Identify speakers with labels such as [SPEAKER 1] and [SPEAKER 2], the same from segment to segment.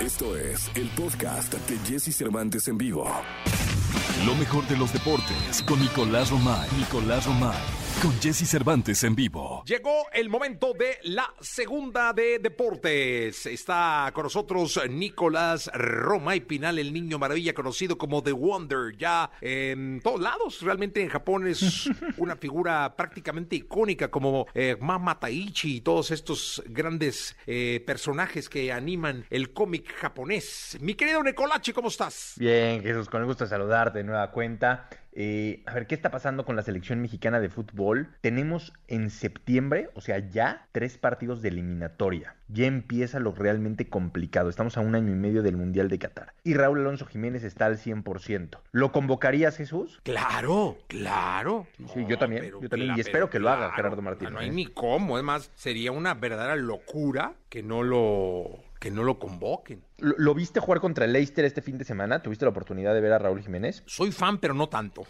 [SPEAKER 1] Esto es el podcast de Jesse Cervantes en vivo.
[SPEAKER 2] Lo mejor de los deportes con Nicolás Romay. Nicolás Romay. Con Jesse Cervantes en vivo.
[SPEAKER 3] Llegó el momento de la segunda de deportes. Está con nosotros Nicolás Romay Pinal, el niño maravilla conocido como The Wonder, ya en todos lados. Realmente en Japón es una figura prácticamente icónica como eh, Mama Taichi y todos estos grandes eh, personajes que animan el cómic japonés. Mi querido Nicolachi, ¿cómo estás?
[SPEAKER 4] Bien, Jesús, con el gusto de saludarte de nueva cuenta. Eh, a ver, ¿qué está pasando con la selección mexicana de fútbol? Tenemos en septiembre, o sea, ya tres partidos de eliminatoria. Ya empieza lo realmente complicado. Estamos a un año y medio del Mundial de Qatar. Y Raúl Alonso Jiménez está al 100%. ¿Lo convocarías, Jesús?
[SPEAKER 3] Claro, claro.
[SPEAKER 4] Sí, yo también. Yo también. y espero que lo haga Gerardo Martínez.
[SPEAKER 3] No hay ni cómo. Es más, sería una verdadera locura que no lo que no lo convoquen.
[SPEAKER 4] ¿Lo, lo viste jugar contra el Leicester este fin de semana? ¿Tuviste la oportunidad de ver a Raúl Jiménez?
[SPEAKER 3] Soy fan, pero no tanto.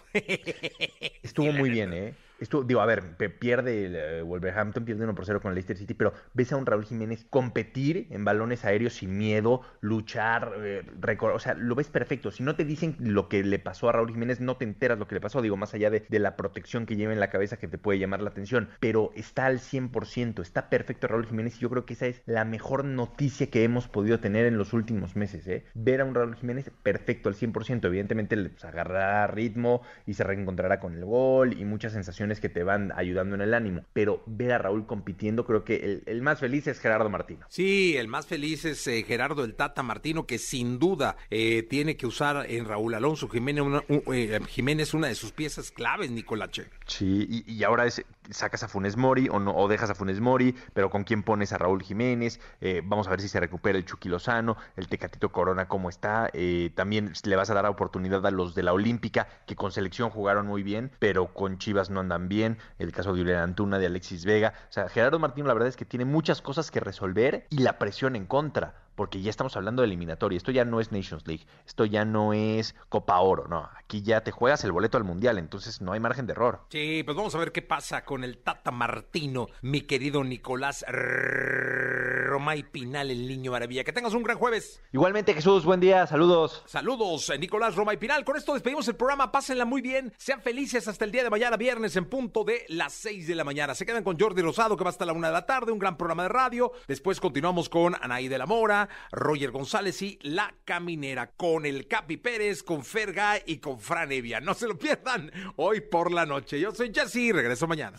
[SPEAKER 4] Estuvo muy bien, ¿eh? Estuvo, digo, a ver, pierde el eh, Wolverhampton, pierde 1 por 0 con el Leicester City, pero ves a un Raúl Jiménez competir en balones aéreos sin miedo, luchar, eh, o sea, lo ves perfecto. Si no te dicen lo que le pasó a Raúl Jiménez, no te enteras lo que le pasó, digo, más allá de, de la protección que lleva en la cabeza que te puede llamar la atención, pero está al 100%, está perfecto Raúl Jiménez y yo creo que esa es la mejor noticia que hemos podido tener en los últimos meses, ¿eh? Ver a un Raúl Jiménez perfecto al 100%, evidentemente pues, agarrará ritmo y se reencontrará con el gol y muchas sensaciones que te van ayudando en el ánimo, pero ver a Raúl compitiendo, creo que el, el más feliz es Gerardo Martino.
[SPEAKER 3] Sí, el más feliz es eh, Gerardo el Tata Martino, que sin duda eh, tiene que usar en Raúl Alonso Jiménez una, un- eh, Jiménez una de sus piezas claves, Nicolache.
[SPEAKER 4] Sí, y, y ahora es, sacas a Funes Mori o, no, o dejas a Funes Mori, pero con quién pones a Raúl Jiménez, Eh, vamos a ver si se recupera el Chucky Lozano, el Tecatito Corona cómo está, Eh, también le vas a dar oportunidad a los de la Olímpica, que con selección jugaron muy bien, pero con Chivas no andan bien, el caso de Julián Antuna, de Alexis Vega, o sea, Gerardo Martino la verdad es que tiene muchas cosas que resolver y la presión en contra. Porque ya estamos hablando de eliminatoria. Esto ya no es Nations League. Esto ya no es Copa Oro. No, aquí ya te juegas el boleto al Mundial. Entonces no hay margen de error.
[SPEAKER 3] Sí, pues vamos a ver qué pasa con el Tata Martino, mi querido Nicolás Romay Pinal, el niño maravilla. Que tengas un gran jueves.
[SPEAKER 4] Igualmente, Jesús, buen día, saludos.
[SPEAKER 3] Saludos, eh, Nicolás Roma y Pinal. Con esto despedimos el programa. Pásenla muy bien. Sean felices hasta el día de mañana, viernes, en punto de las 6 de la mañana. Se quedan con Jordi Rosado, que va hasta la una de la tarde. Un gran programa de radio. Después continuamos con Anaí de la Mora, Roger González y La Caminera. Con el Capi Pérez, con Ferga y con Fran Evia. No se lo pierdan hoy por la noche. Yo soy Jesse. Regreso mañana.